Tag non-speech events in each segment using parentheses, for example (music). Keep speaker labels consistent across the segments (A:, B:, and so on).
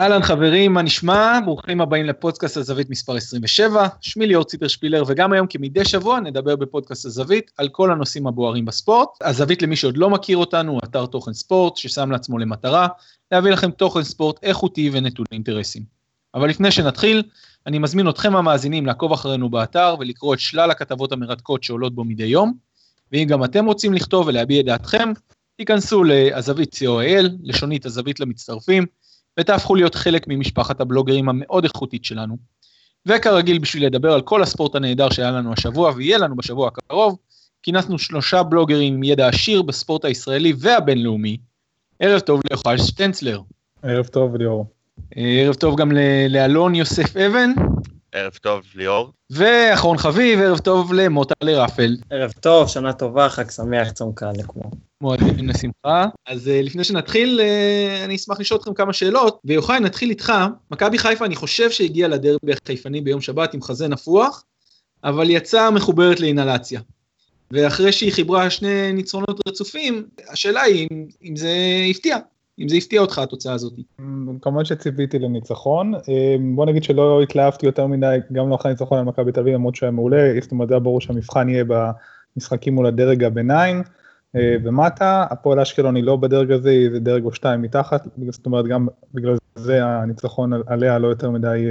A: אהלן חברים, מה נשמע? ברוכים הבאים לפודקאסט הזווית מספר 27. שמי ליאור ציפר שפילר, וגם היום כמדי שבוע נדבר בפודקאסט הזווית על כל הנושאים הבוערים בספורט. הזווית למי שעוד לא מכיר אותנו, הוא אתר תוכן ספורט ששם לעצמו למטרה להביא לכם תוכן ספורט איכותי ונטול אינטרסים. אבל לפני שנתחיל, אני מזמין אתכם המאזינים לעקוב אחרינו באתר ולקרוא את שלל הכתבות המרתקות שעולות בו מדי יום. ואם גם אתם רוצים לכתוב ולהביע את דעתכם, תיכנסו לזווית co.il, לשונית הזווית למצטרפים, ותהפכו להיות חלק ממשפחת הבלוגרים המאוד איכותית שלנו. וכרגיל בשביל לדבר על כל הספורט הנהדר שהיה לנו השבוע ויהיה לנו בשבוע הקרוב, כינסנו שלושה בלוגרים עם ידע עשיר בספורט הישראלי והבינלאומי. ערב טוב ליוחאי שטנצלר.
B: ערב טוב ליאור.
A: ערב טוב גם לאלון יוסף אבן.
C: ערב טוב ליאור.
A: ואחרון חביב, ערב טוב למוטה לרפל.
D: ערב טוב, שנה טובה, חג שמח, צום קל לכולם.
A: מועדים לשמחה. אז uh, לפני שנתחיל, uh, אני אשמח לשאול אתכם כמה שאלות. ויוחאי, נתחיל איתך. מכבי חיפה, אני חושב שהגיע לדרבי החיפני ביום שבת עם חזה נפוח, אבל יצאה מחוברת לאינהלציה. ואחרי שהיא חיברה שני ניצחונות רצופים, השאלה היא אם, אם זה הפתיע. אם זה הפתיע אותך התוצאה הזאת.
B: כמובן שציפיתי לניצחון, בוא נגיד שלא התלהבתי יותר מדי, גם לא אחרי הניצחון על מכבי תל אביב, למרות שהיה מעולה, זאת אומרת, היה ברור שהמבחן יהיה במשחקים מול הדרג הביניים. ומטה, הפועל אשקלון היא לא בדרג הזה, היא זה דרג או שתיים מתחת, זאת אומרת גם בגלל זה הניצחון עליה לא יותר מדי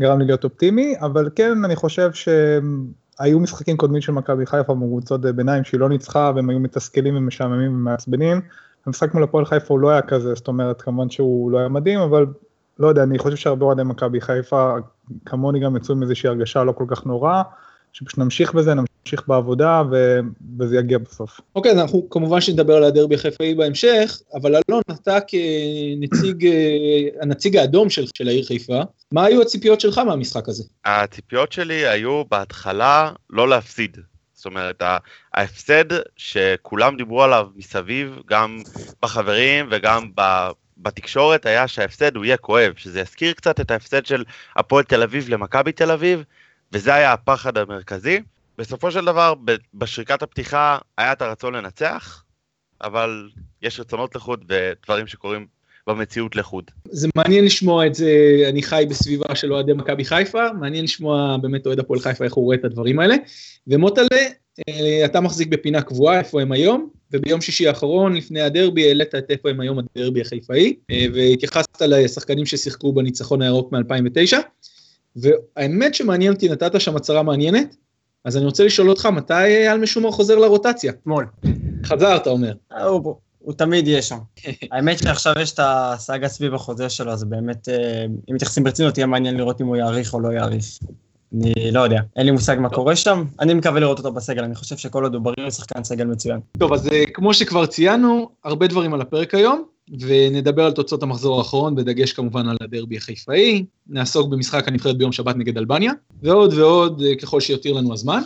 B: גרם לי להיות אופטימי, אבל כן אני חושב שהיו משחקים קודמים של מכבי חיפה בקבוצות ביניים שהיא לא ניצחה והם היו מתסכלים ומשעממים ומעצבנים, המשחק מול הפועל חיפה הוא לא היה כזה, זאת אומרת כמובן שהוא לא היה מדהים, אבל לא יודע, אני חושב שהרבה אוהדי מכבי חיפה כמוני גם יצאו עם איזושהי הרגשה לא כל כך נורא, שפשוט נמשיך בזה, נמשיך בעבודה ו... וזה יגיע בסוף.
A: אוקיי, okay, אז אנחנו כמובן שנדבר על הדרבי החיפאי בהמשך, אבל אלון, אתה כנציג, הנציג האדום של, של העיר חיפה, מה היו הציפיות שלך מהמשחק הזה?
C: הציפיות שלי היו בהתחלה לא להפסיד. זאת אומרת, ההפסד שכולם דיברו עליו מסביב, גם בחברים וגם בתקשורת, היה שההפסד הוא יהיה כואב, שזה יזכיר קצת את ההפסד של הפועל תל אביב למכבי תל אביב, וזה היה הפחד המרכזי. בסופו של דבר, בשריקת הפתיחה היה את הרצון לנצח, אבל יש רצונות לחוד ודברים שקורים במציאות לחוד.
A: זה מעניין לשמוע את זה, אני חי בסביבה של אוהדי מכבי חיפה, מעניין לשמוע באמת אוהד הפועל חיפה איך הוא רואה את הדברים האלה. ומוטלה, אה, אתה מחזיק בפינה קבועה, איפה הם היום, וביום שישי האחרון, לפני הדרבי, העלית את איפה הם היום הדרבי החיפאי, אה, והתייחסת לשחקנים ששיחקו בניצחון הירוק מ-2009, והאמת שמעניין אותי, נתת שם הצהרה מעניינת, אז אני רוצה לשאול אותך, מתי אייל משומר חוזר לרוטציה?
D: אתמול.
A: חזר, אתה אומר.
D: הוא תמיד יהיה שם. (laughs) האמת שעכשיו יש את הסאגה סביב החוזה שלו, אז באמת, אה, אם מתייחסים ברצינות, יהיה מעניין לראות אם הוא יאריך או לא יאריך. אני לא יודע, אין לי מושג מה קורה שם, אני מקווה לראות אותו בסגל, אני חושב שכל עוד הוא בריא הוא שחקן סגל מצוין.
A: טוב, אז אה, כמו שכבר ציינו, הרבה דברים על הפרק היום, ונדבר על תוצאות המחזור האחרון, בדגש כמובן על הדרבי החיפאי, נעסוק במשחק הנבחרת ביום שבת נגד אלבניה, ועוד ועוד אה, ככל שיותיר לנו הזמן.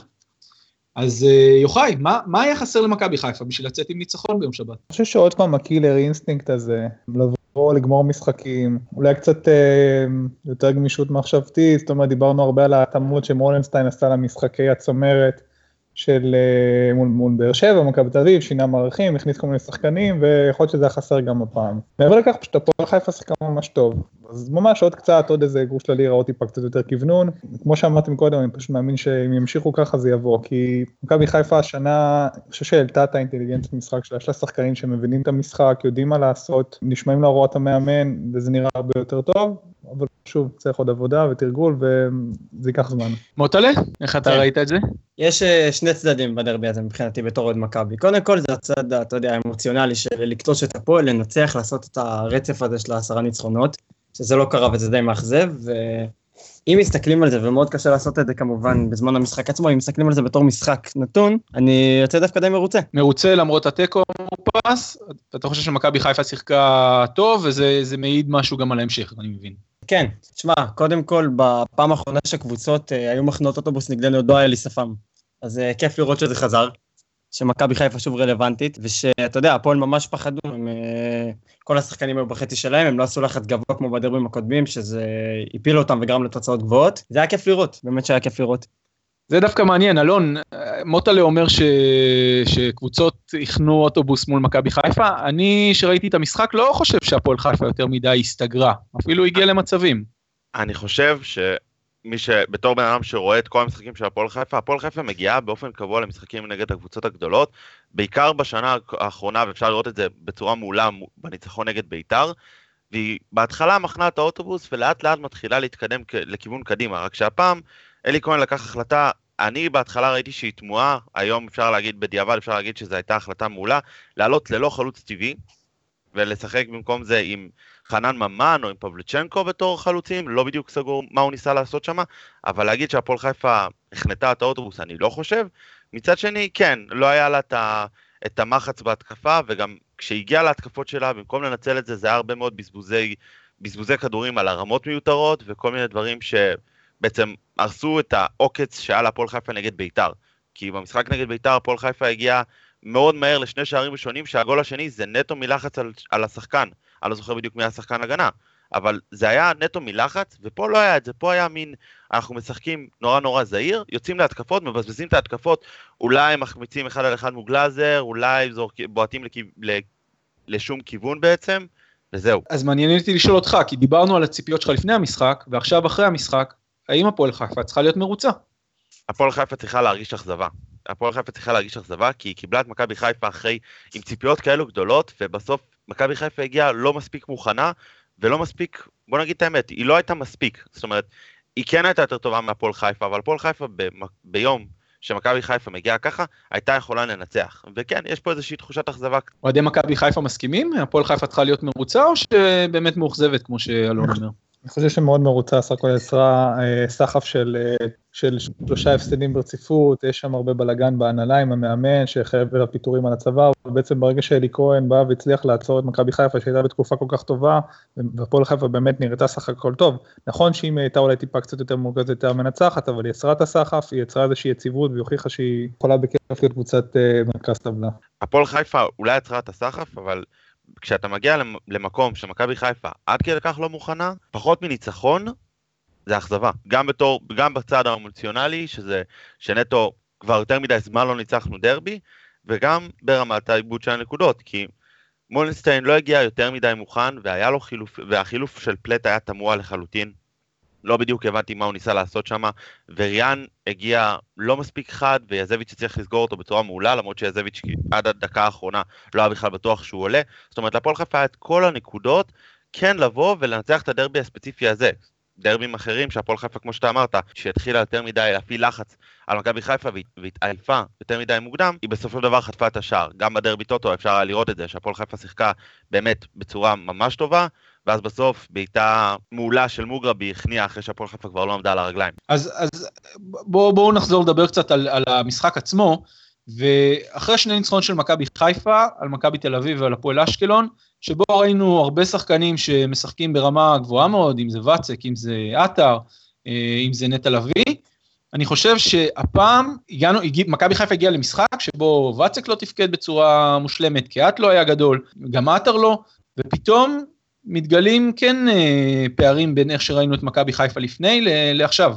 A: אז אה, יוחאי, מה, מה היה חסר למכבי חיפה בשביל לצאת עם ניצחון ביום שבת? אני
B: חושב שעוד פעם ה killer instinct הזה, לבוא, לגמור משחקים, אולי קצת אה, יותר גמישות מחשבתית, זאת אומרת דיברנו הרבה על ההתאמות שמולנסטיין עשה למשחקי הצמרת. של אה, מול, מול באר שבע, מכבי תל אביב, שינה מערכים, הכניס כל מיני שחקנים, ויכול להיות שזה היה חסר גם הפעם. מעבר לכך, פשוט הפועל חיפה שיחקה ממש טוב. אז ממש עוד קצת, עוד איזה גרוש כללי להיראות טיפה קצת יותר כוונון. כמו שאמרתם קודם, אני פשוט מאמין שאם ימשיכו ככה זה יבוא, כי מכבי חיפה השנה, אני חושב שהעלתה את האינטליגנציה במשחק שלה, יש לה שחקנים שמבינים את המשחק, יודעים מה לעשות, נשמעים להוראות המאמן, וזה נראה הרבה יותר טוב, אבל שוב, צריך עוד עבודה ותרגול, וזה ייקח זמן.
A: מוטלה, איך אתה כן. ראית את זה?
D: יש אה, שני צדדים בדרבי הזה מבחינתי בתור אוהד מכבי. קודם כל זה הצד, אתה יודע, האמוציונלי של לקטוש את הפועל, לנצח, לעשות את הרצף הזה של העשרה ניצחונות, שזה לא קרה וזה די מאכזב, ואם מסתכלים על זה, ומאוד קשה לעשות את זה כמובן בזמן המשחק עצמו, אם מסתכלים על זה בתור משחק נתון, אני יוצא דווקא די מרוצה.
A: מרוצה למרות התיקו המופס, אתה חושב שמכבי חיפה שיחקה טוב, וזה מעיד משהו גם על ההמשך, אני מבין.
D: כן, תשמע, קודם כל, בפעם האחרונה שקבוצות אה, היו מחנות אוטובוס נגדנו, עוד לא היה לי שפם. אז אה, כיף לראות שזה חזר, שמכבי חיפה שוב רלוונטית, ושאתה יודע, הפועל ממש פחדו, הם, אה, כל השחקנים היו בחצי שלהם, הם לא עשו לחץ גבוה כמו בדרבים הקודמים, שזה הפיל אותם וגרם לתוצאות גבוהות. זה היה כיף לראות, באמת שהיה כיף לראות.
A: זה דווקא מעניין, אלון, מוטלה אומר ש... שקבוצות הכנו אוטובוס מול מכבי חיפה, אני שראיתי את המשחק לא חושב שהפועל חיפה יותר מדי הסתגרה, אפילו הגיע למצבים.
C: אני חושב שמי שבתור בן אדם שרואה את כל המשחקים של הפועל חיפה, הפועל חיפה מגיעה באופן קבוע למשחקים נגד הקבוצות הגדולות, בעיקר בשנה האחרונה, ואפשר לראות את זה בצורה מעולה בניצחון נגד בית"ר, והיא בהתחלה מחנה את האוטובוס ולאט לאט מתחילה להתקדם לכיוון קדימה, רק שהפעם אלי כהן לקח החלטה, אני בהתחלה ראיתי שהיא תמוהה, היום אפשר להגיד, בדיעבד אפשר להגיד שזו הייתה החלטה מעולה, לעלות ללא חלוץ טבעי, ולשחק במקום זה עם חנן ממן או עם פבלצ'נקו בתור חלוצים, לא בדיוק סגור מה הוא ניסה לעשות שם, אבל להגיד שהפועל חיפה החנתה את האוטובוס, אני לא חושב. מצד שני, כן, לא היה לה את המחץ בהתקפה, וגם כשהגיעה להתקפות שלה, במקום לנצל את זה, זה היה הרבה מאוד בזבוזי, בזבוזי כדורים על הרמות מיותרות, וכל מיני דברים ש... בעצם הרסו את העוקץ שהיה להפועל חיפה נגד ביתר. כי במשחק נגד ביתר הפועל חיפה הגיע מאוד מהר לשני שערים ראשונים, שהגול השני זה נטו מלחץ על, על השחקן. אני לא זוכר בדיוק מי היה שחקן הגנה, אבל זה היה נטו מלחץ, ופה לא היה את זה, פה היה מין, אנחנו משחקים נורא נורא זהיר, יוצאים להתקפות, מבזבזים את ההתקפות, אולי מחמיצים אחד על אחד מול גלאזר, אולי זורק, בועטים לכיו, לשום כיוון בעצם, וזהו.
A: אז מעניין אותי לשאול אותך, כי דיברנו על הציפיות שלך לפני המשחק, ועכשיו אחרי המשחק, האם הפועל חיפה צריכה להיות מרוצה?
C: הפועל חיפה צריכה להרגיש אכזבה. הפועל חיפה צריכה להרגיש אכזבה כי היא קיבלה את מכבי חיפה אחרי עם ציפיות כאלו גדולות ובסוף מכבי חיפה הגיעה לא מספיק מוכנה ולא מספיק, בוא נגיד את האמת, היא לא הייתה מספיק. זאת אומרת, היא כן הייתה יותר טובה מהפועל חיפה, אבל הפועל חיפה ב- ביום שמכבי חיפה מגיעה ככה, הייתה יכולה לנצח. וכן, יש פה איזושהי תחושת אכזבה.
A: אוהדי מכבי חיפה מסכימים? הפועל חיפה צריכה להיות מרוצה או שבאמת מאוכזבת כמו שאלון אומר?
B: אני חושב שמאוד מרוצה, סך הכל יצרה אה, סחף של, אה, של שלושה הפסדים ברציפות, יש שם הרבה בלאגן בהנהלה עם המאמן שחייב אליו פיטורים על הצבא, ובעצם ברגע שאלי כהן בא והצליח לעצור את מכבי חיפה שהייתה בתקופה כל כך טובה, והפועל חיפה באמת נראתה סך הכל טוב. נכון שאם היא הייתה אולי טיפה קצת יותר מורכזת יותר מנצחת, אבל היא יצרה את הסחף, היא יצרה איזושהי יציבות והיא הוכיחה שהיא יכולה בכיף להיות קבוצת אה, מרכז טבלה.
C: הפועל חיפה אולי יצרה את הסחף, אבל כשאתה מגיע למקום שמכבי חיפה עד כדי כך לא מוכנה, פחות מניצחון, זה אכזבה. גם בתור, גם בצד האמוציונלי, שזה, שנטו כבר יותר מדי זמן לא ניצחנו דרבי, וגם ברמת העיבוד של הנקודות, כי מולנשטיין לא הגיע יותר מדי מוכן, והיה לו חילוף, והחילוף של פלט היה תמוה לחלוטין. לא בדיוק הבנתי מה הוא ניסה לעשות שם, וריאן הגיע לא מספיק חד, ויזביץ' הצליח לסגור אותו בצורה מעולה, למרות שיזביץ' עד הדקה האחרונה לא היה בכלל בטוח שהוא עולה. זאת אומרת, להפועל חיפה היה את כל הנקודות כן לבוא ולנצח את הדרבי הספציפי הזה. דרבים אחרים שהפועל חיפה, כמו שאתה אמרת, שהתחילה יותר מדי להפעיל לחץ על מכבי חיפה והתעייפה יותר מדי מוקדם, היא בסופו של דבר חטפה את השער. גם בדרבי טוטו אפשר היה לראות את זה, שהפועל חיפה שיחקה באמת בצורה ממש טובה, ואז בסוף בעיטה מעולה של מוגרבי הכניעה אחרי שהפועל חיפה כבר לא עמדה על הרגליים.
A: אז, אז בואו בוא נחזור לדבר קצת על, על המשחק עצמו, ואחרי שני ניצחונות של מכבי חיפה, על מכבי תל אביב ועל הפועל אשקלון, שבו ראינו הרבה שחקנים שמשחקים ברמה גבוהה מאוד, אם זה ואצק, אם זה עטר, אה, אם זה נטע לביא, אני חושב שהפעם הגענו, מכבי חיפה הגיעה למשחק שבו ואצק לא תפקד בצורה מושלמת, כי את לא היה גדול, גם עטר לא, ופתאום מתגלים כן אה, פערים בין איך שראינו את מכבי חיפה לפני לעכשיו.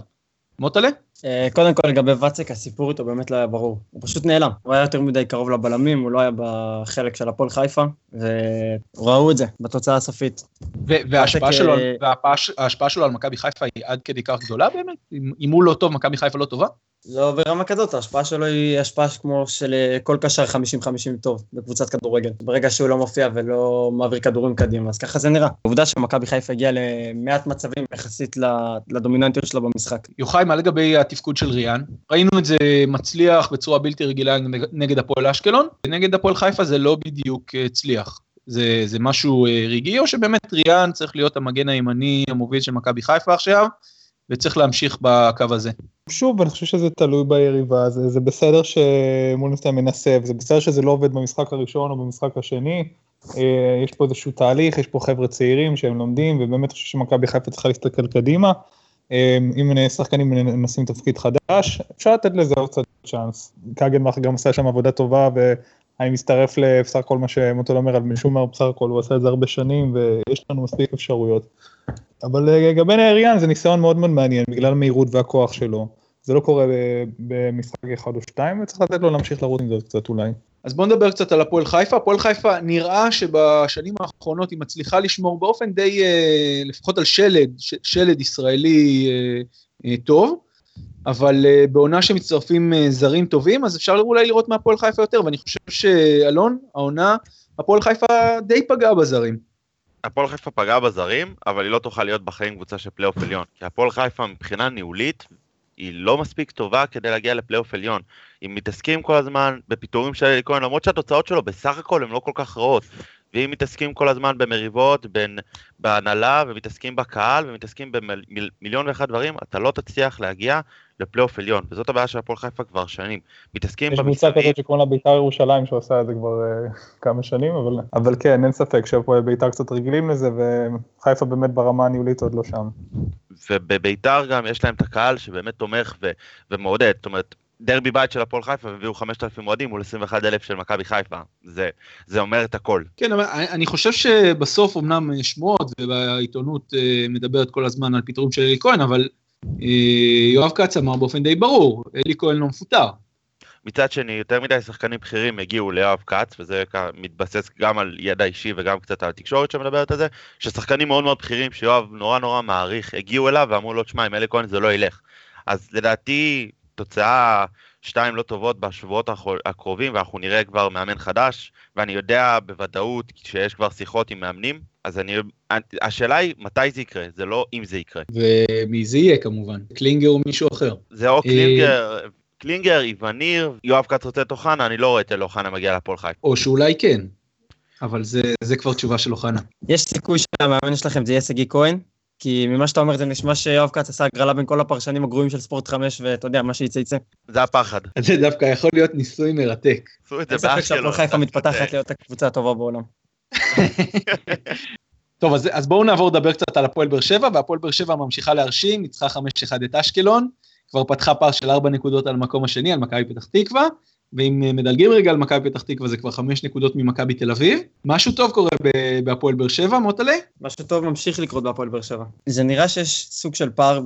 A: מוטלה?
D: אה, קודם כל לגבי ואצק, הסיפור איתו באמת לא היה ברור. הוא פשוט נעלם. הוא היה יותר מדי קרוב לבלמים, הוא לא היה בחלק של הפועל חיפה, וראו את זה בתוצאה הסופית.
A: וההשפעה שלו, אה, שלו על מכבי חיפה היא עד כדי כך גדולה באמת? אם הוא לא טוב, מכבי חיפה לא טובה?
D: לא ברמה כזאת, ההשפעה שלו היא השפעה כמו של אה, כל קשר 50-50 טוב בקבוצת כדורגל. ברגע שהוא לא מופיע ולא מעביר כדורים קדימה, אז ככה זה נראה. העובדה שמכבי חיפה הגיעה למעט מצבים יחסית לדומיננטיות שלה במשחק.
A: יוחאי, מה לגבי התפקוד של ריאן? ראינו את זה מצליח בצורה בלתי רגילה נגד הפועל אשקלון, ונגד הפועל חיפה זה לא בדיוק אה, הצליח. זה, זה משהו אה, רגעי, או שבאמת ריאן צריך להיות המגן הימני המוביל של מכבי חיפה עכשיו, וצריך להמשיך בקו הזה?
B: שוב, אני חושב שזה תלוי ביריבה, זה, זה בסדר שמולנסטיין מנסה, וזה בסדר שזה לא עובד במשחק הראשון או במשחק השני, אה, יש פה איזשהו תהליך, יש פה חבר'ה צעירים שהם לומדים, ובאמת חושב שמכבי חיפה צריכה להסתכל קדימה. אה, אם שחקנים מנסים תפקיד חדש, אפשר לתת לזה עוד קצת צ'אנס. קגנמאך גם עשה שם עבודה טובה, ואני מצטרף לבסך הכל מה שמוטול אומר על משומר, בסך הכל הוא עשה את זה הרבה שנים, ויש לנו מספיק אפשרויות. אבל לגבי נהריאן זה ניסיון מאוד מאוד מעניין, בגלל המהירות והכוח שלו. זה לא קורה במשחק אחד או שתיים, וצריך לתת לו להמשיך לרוץ עם זה קצת אולי.
A: אז בואו נדבר קצת על הפועל חיפה. הפועל חיפה נראה שבשנים האחרונות היא מצליחה לשמור באופן די, אה, לפחות על שלד, שלד ישראלי טוב, אבל בעונה שמצטרפים זרים טובים, אז אפשר אולי לראות מהפועל חיפה יותר, ואני חושב שאלון, העונה, הפועל חיפה די פגעה בזרים.
C: הפועל חיפה פגעה בזרים, אבל היא לא תוכל להיות בחיים קבוצה של פלייאוף עליון. כי הפועל חיפה מבחינה ניהולית, היא לא מספיק טובה כדי להגיע לפלייאוף עליון. אם מתעסקים כל הזמן בפיטורים של אלי כהן, למרות שהתוצאות שלו בסך הכל הן לא כל כך רעות. ואם מתעסקים כל הזמן במריבות בין, בהנהלה, ומתעסקים בקהל, ומתעסקים במיליון ואחד דברים, אתה לא תצליח להגיע לפלייאוף עליון, וזאת הבעיה של הפועל חיפה כבר שנים. מתעסקים
B: יש קבוצה כזאת שקוראים לה בית"ר ירושלים שעושה את זה כבר uh, כמה שנים, אבל, אבל כן, אין ספק שהפועל בית"ר קצת רגילים לזה, וחיפה באמת ברמה הניהולית עוד לא שם.
C: ובבית"ר גם יש להם את הקהל שבאמת תומך ו- ומעודד, זאת אומרת, דרבי בית של הפועל חיפה והביאו 5,000 אוהדים מול 21,000 של מכבי חיפה, זה, זה אומר את הכל.
A: כן, אבל אני חושב שבסוף אמנם שמועות ובעיתונות אה, מדברת כל הזמן על פיטורים של אלי כהן, אבל אה, יואב כץ אמר באופן די ברור, אלי כהן לא מפוטר.
C: מצד שני, יותר מדי שחקנים בכירים הגיעו ליואב כץ, וזה מתבסס גם על ידע אישי וגם קצת על התקשורת שמדברת על זה, ששחקנים מאוד מאוד בכירים שיואב נורא נורא מעריך, הגיעו אליו ואמרו לו, תשמע, עם אלי כהן זה לא ילך. אז לדעתי, תוצאה שתיים לא טובות בשבועות הקרובים, ואנחנו נראה כבר מאמן חדש, ואני יודע בוודאות שיש כבר שיחות עם מאמנים, אז אני, השאלה היא מתי זה יקרה, זה לא אם זה יקרה.
A: ומי זה יהיה כמובן, קלינגר או מישהו אחר.
C: זה או קלינגר, קלינגר, איווניר, יואב כץ רוצה את אוחנה, אני לא רואה את אל אוחנה מגיע לפועל חיפה.
A: או שאולי כן, אבל זה, זה כבר תשובה של אוחנה.
D: יש סיכוי שהמאמן שלכם זה יהיה שגיא כהן? כי ממה שאתה אומר זה נשמע שיואב כץ עשה הגרלה בין כל הפרשנים הגרועים של ספורט 5 ואתה יודע מה שיצא יצא.
C: זה הפחד.
A: זה דווקא יכול להיות ניסוי מרתק.
C: עשו את זה באשקלון.
D: שהפועל חיפה (laughs) מתפתחת להיות הקבוצה הטובה בעולם. (laughs)
A: טוב, אז, אז בואו נעבור לדבר קצת על הפועל באר שבע, והפועל באר שבע ממשיכה להרשים, ניצחה 5-1 את אשקלון, כבר פתחה פער של 4 נקודות על המקום השני, על מכבי פתח תקווה, ואם מדלגים רגע על מכבי פתח תקווה זה כבר 5 נקודות ממכבי תל אביב. משהו טוב קורה בהפועל באר שבע, מוטלה?
D: משהו טוב ממשיך לקרות בהפועל באר שבע. זה נראה שיש סוג של פער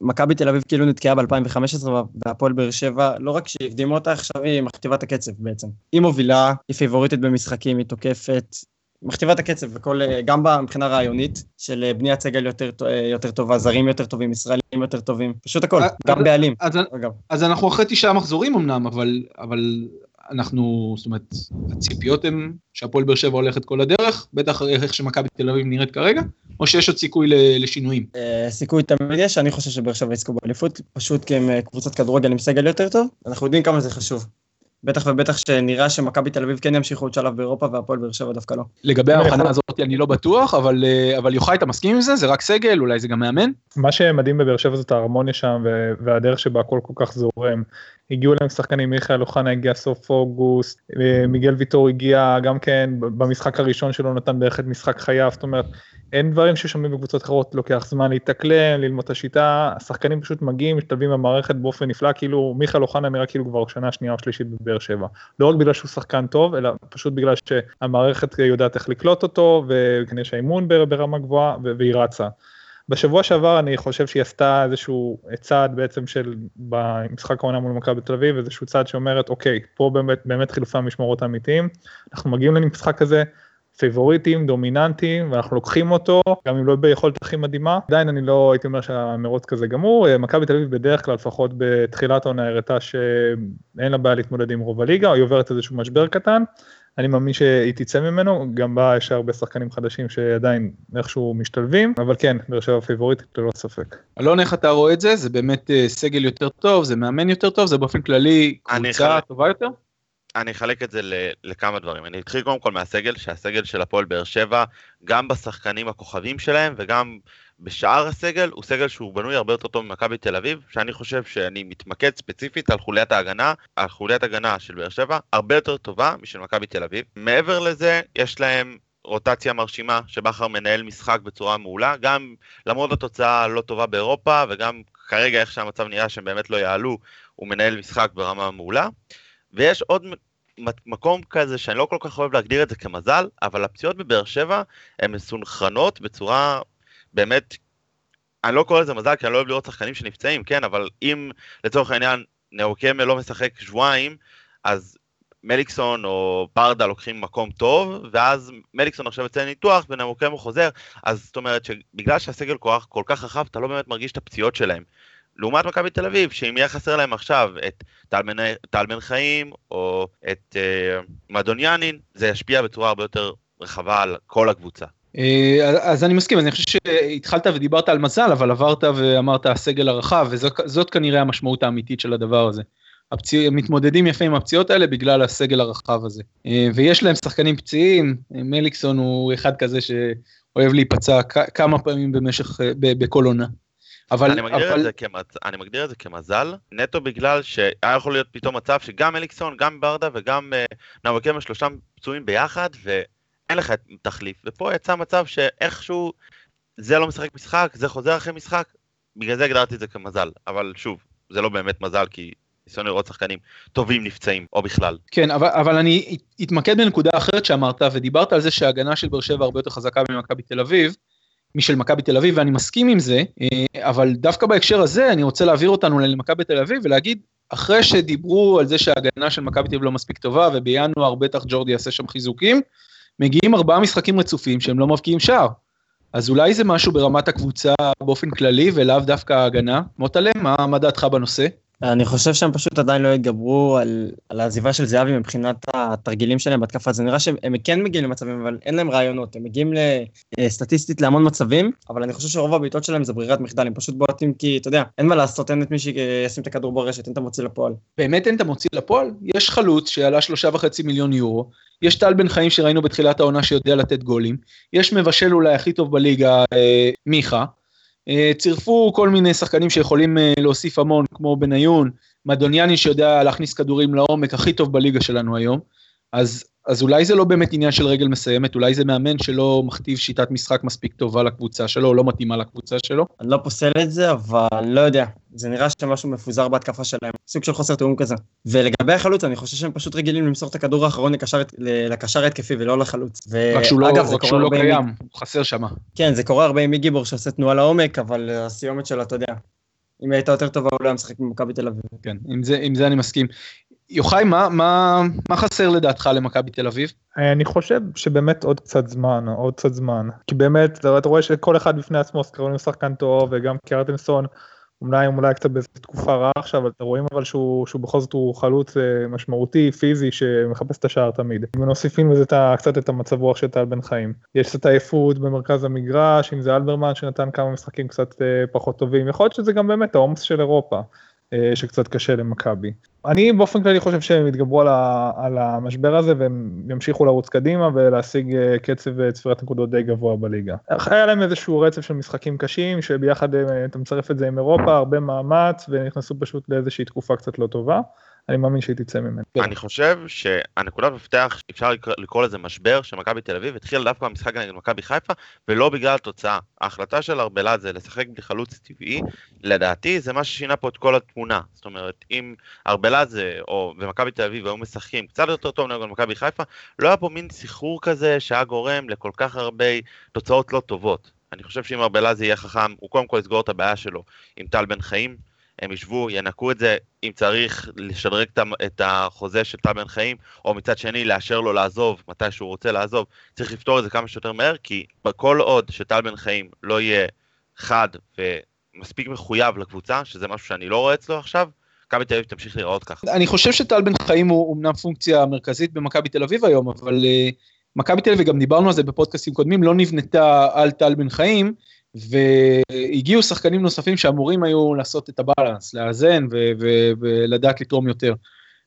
D: מכבי תל אביב כאילו נתקעה ב-2015 והפועל באר שבע, לא רק שהקדימו אותה, עכשיו היא מכתיבה את הקצב בעצם. היא מובילה, היא פיבוריטית במשחקים, היא תוקפת, מכתיבה את הקצב, וכל, גם מבחינה רעיונית של בניית סגל יותר, יותר טובה, זרים יותר טובים, ישראלים יותר טובים, פשוט הכל, גם בעלים.
A: אז, אגב. אז אנחנו אחרי תשעה מחזורים אמנם, אבל, אבל אנחנו, זאת אומרת, הציפיות הן שהפועל באר שבע הולכת כל הדרך, בטח איך שמכבי תל אביב נראית כרגע, או שיש עוד סיכוי לשינויים?
D: סיכוי תמיד יש, אני חושב שבאר שבע יזכו באליפות, פשוט כי הם קבוצת כדורגל עם סגל יותר טוב, אנחנו יודעים כמה זה חשוב. בטח ובטח שנראה שמכבי תל אביב כן ימשיכו עוד שלב באירופה והפועל באר שבע דווקא לא.
A: לגבי ההבחנה הזאת אני לא בטוח, אבל, אבל יוחאי אתה מסכים עם זה? זה רק סגל? אולי זה גם מאמן?
B: מה שמדהים בבאר שבע זאת ההרמוניה שם והדרך שבה הכל כל כך זורם. הגיעו להם שחקנים, מיכאל אוחנה הגיע סוף אוגוסט, מיגל ויטור הגיע גם כן במשחק הראשון שלו נתן בערך את משחק חייו, זאת אומרת אין דברים ששומעים בקבוצות אחרות, לוקח זמן להתאקלם, ללמוד את השיטה, השחקנים פשוט מגיעים, משתלבים במערכת באופן נפלא, כאילו מיכאל אוחנה נראה כאילו כבר שנה שנייה או שלישית בבאר שבע. לא רק בגלל שהוא שחקן טוב, אלא פשוט בגלל שהמערכת יודעת איך לקלוט אותו, וכנראה שהאימון ברמה גבוהה, והיא רצה. בשבוע שעבר אני חושב שהיא עשתה איזשהו צעד בעצם של במשחק העונה מול מכבי תל אביב, איזשהו צעד שאומרת אוקיי, פה באמת, באמת חילופי המשמורות האמיתיים, אנחנו מגיעים למשחק הזה, פייבוריטים, דומיננטיים, ואנחנו לוקחים אותו, גם אם לא ביכולת הכי מדהימה. עדיין אני לא הייתי אומר שהמרוץ כזה גמור. אה, מכבי תל אביב בדרך כלל, לפחות בתחילת העונה, הראתה שאין לה בעיה להתמודד עם רוב הליגה, היא עוברת איזשהו משבר קטן. אני מאמין שהיא תצא ממנו, גם בה יש הרבה שחקנים חדשים שעדיין איכשהו משתלבים, אבל כן, באר שבע פיבוריטית ללא ספק.
A: אלון, איך אתה רואה את זה? זה באמת אה, סגל יותר טוב, זה מאמן יותר טוב, זה באופן כללי קבוצה טובה יותר?
C: אני אחלק את זה לכמה דברים. אני אתחיל קודם כל מהסגל, שהסגל של הפועל באר שבע, גם בשחקנים הכוכבים שלהם וגם בשאר הסגל, הוא סגל שהוא בנוי הרבה יותר טוב ממכבי תל אביב, שאני חושב שאני מתמקד ספציפית על חוליית ההגנה, על חוליית הגנה של באר שבע, הרבה יותר טובה משל מכבי תל אביב. מעבר לזה, יש להם רוטציה מרשימה, שבכר מנהל משחק בצורה מעולה, גם למרות התוצאה הלא טובה באירופה, וגם כרגע איך שהמצב נראה שהם באמת לא יעלו, הוא מנהל משחק ברמה מעולה. ויש עוד מקום כזה שאני לא כל כך אוהב להגדיר את זה כמזל, אבל הפציעות בבאר שבע הן מסונכרנות בצורה באמת אני לא קורא לזה מזל כי אני לא אוהב לראות שחקנים שנפצעים, כן, אבל אם לצורך העניין נאוקמה לא משחק שבועיים, אז מליקסון או ברדה לוקחים מקום טוב, ואז מליקסון עכשיו יוצא לניתוח ונאוקמה חוזר, אז זאת אומרת שבגלל שהסגל כל, כל כך רחב, אתה לא באמת מרגיש את הפציעות שלהם. לעומת מכבי תל אביב, שאם יהיה חסר להם עכשיו את טל בן חיים או את uh, מדוניאנין, זה ישפיע בצורה הרבה יותר רחבה על כל הקבוצה.
A: אה, אז אני מסכים, אני חושב שהתחלת ודיברת על מזל, אבל עברת ואמרת הסגל הרחב, וזאת כנראה המשמעות האמיתית של הדבר הזה. הפציע, מתמודדים יפה עם הפציעות האלה בגלל הסגל הרחב הזה. אה, ויש להם שחקנים פציעים, מליקסון הוא אחד כזה שאוהב להיפצע כמה פעמים במשך, בכל עונה.
C: אבל... אני מגדיר, אבל... כמז... אני מגדיר את זה כמזל, נטו בגלל שהיה יכול להיות פתאום מצב שגם אליקסון, גם ברדה וגם uh, נאווקמה שלושתם פצועים ביחד, ואין לך תחליף. ופה יצא מצב שאיכשהו זה לא משחק משחק, זה חוזר אחרי משחק, בגלל זה הגדרתי את זה כמזל. אבל שוב, זה לא באמת מזל, כי ניסיון לראות שחקנים טובים נפצעים, או בכלל.
A: כן, אבל, אבל אני אתמקד בנקודה אחרת שאמרת, ודיברת על זה שההגנה של באר שבע הרבה יותר חזקה ממכבי תל אביב, משל מכבי תל אביב, ואני מסכים עם זה, אה, אבל דווקא בהקשר הזה אני רוצה להעביר אותנו למכבי תל אביב ולהגיד, אחרי שדיברו על זה שההגנה של מכבי תל אביב לא מספיק טובה, ובינואר בטח ג'ורדי יעשה שם חיזוקים, מגיעים ארבעה משחקים רצופים שהם לא מבקיעים שער. אז אולי זה משהו ברמת הקבוצה באופן כללי ולאו דווקא ההגנה. מוטלה, מה, מה דעתך בנושא?
D: אני חושב שהם פשוט עדיין לא התגברו על, על העזיבה של זהבי מבחינת התרגילים שלהם בהתקפה. זה נראה שהם כן מגיעים למצבים, אבל אין להם רעיונות. הם מגיעים אה, סטטיסטית להמון מצבים, אבל אני חושב שרוב הבעיטות שלהם זה ברירת מחדל. הם פשוט בועטים כי, אתה יודע, אין מה לעשות, אין את מי שישים את הכדור ברשת, אין את המוציא לפועל.
A: באמת אין את המוציא לפועל? יש חלוץ שעלה שלושה וחצי מיליון יורו, יש טל בן חיים שראינו בתחילת העונה שיודע לתת גולים, יש מבשל אולי הכי טוב בליגה, אה, מיכה, צירפו כל מיני שחקנים שיכולים אה, להוסיף המון, כמו בניון, מדוניאני שיודע להכניס כדורים לעומק הכי טוב בליגה שלנו היום, אז, אז אולי זה לא באמת עניין של רגל מסיימת, אולי זה מאמן שלא מכתיב שיטת משחק מספיק טובה לקבוצה שלו, או לא מתאימה לקבוצה שלו.
D: אני לא פוסל את זה, אבל לא יודע. זה נראה שמשהו מפוזר בהתקפה שלהם, סוג של חוסר תיאום כזה. ולגבי החלוץ, אני חושב שהם פשוט רגילים למסור את הכדור האחרון לקשר, לקשר התקפי ולא לחלוץ.
A: רק שהוא לא, רק שהוא לא קיים, מ... הוא חסר שם.
D: כן, זה קורה הרבה עם מיגיבור שעושה תנועה לעומק, אבל הסיומת שלו, אתה יודע, אם היא הייתה יותר טובה, הוא לא היה משחק במכבי תל אביב.
A: כן, עם זה, עם זה אני מסכים. יוחאי, מה, מה, מה חסר לדעתך למכבי תל אביב?
B: אני חושב שבאמת עוד קצת זמן, עוד קצת זמן. כי באמת, אתה רואה שכל אחד בפני עצמו, סקרון שחקן טוב, וגם קרטנסון, אולי אולי קצת באיזו תקופה רעה עכשיו, אבל אתם רואים אבל שהוא, שהוא בכל זאת הוא חלוץ אה, משמעותי, פיזי, שמחפש את השער תמיד. ונוסיפים לזה קצת את המצב רוח של טל בן חיים. יש קצת עייפות במרכז המגרש, אם זה אלברמן שנתן כמה משחקים קצת אה, פחות טובים, יכול להיות שזה גם באמת העומס של אירופה. אה, שקצת קשה למכבי. אני באופן כללי חושב שהם יתגברו על, ה, על המשבר הזה והם ימשיכו לרוץ קדימה ולהשיג אה, קצב אה, צפירת נקודות די גבוה בליגה. היה להם איזשהו רצף של משחקים קשים שביחד אתה מצרף את זה עם אירופה, הרבה מאמץ ונכנסו פשוט לאיזושהי תקופה קצת לא טובה. אני מאמין שהיא תצא ממנו.
C: אני חושב שהנקודת מפתח, אפשר לקרוא לזה משבר, שמכבי תל אביב התחילה דווקא במשחק נגד מכבי חיפה, ולא בגלל התוצאה. ההחלטה של ארבלת זה לשחק בלי חלוץ טבעי, לדעתי זה מה ששינה פה את כל התמונה. זאת אומרת, אם ארבלת או ומכבי תל אביב היו משחקים קצת יותר טוב נגד מכבי חיפה, לא היה פה מין סחרור כזה שהיה גורם לכל כך הרבה תוצאות לא טובות. אני חושב שאם ארבלזי יהיה חכם, הוא קודם כל יסגור את הבעיה שלו עם טל בן חיים, הם ישבו, ינקו את זה, אם צריך לשדרג את החוזה של טל בן חיים, או מצד שני לאשר לו לעזוב מתי שהוא רוצה לעזוב, צריך לפתור את זה כמה שיותר מהר, כי כל עוד שטל בן חיים לא יהיה חד ומספיק מחויב לקבוצה, שזה משהו שאני לא רואה אצלו עכשיו, מכבי תל אביב תמשיך להיראות ככה.
A: אני חושב שטל בן חיים הוא אמנם פונקציה מרכזית במכבי תל אביב היום, אבל uh, מכבי תל אביב, וגם דיברנו על זה בפודקאסטים קודמים, לא נבנתה על טל בן חיים, והגיעו שחקנים נוספים שאמורים היו לעשות את הבאלנס, לאזן ולדעת לתרום יותר.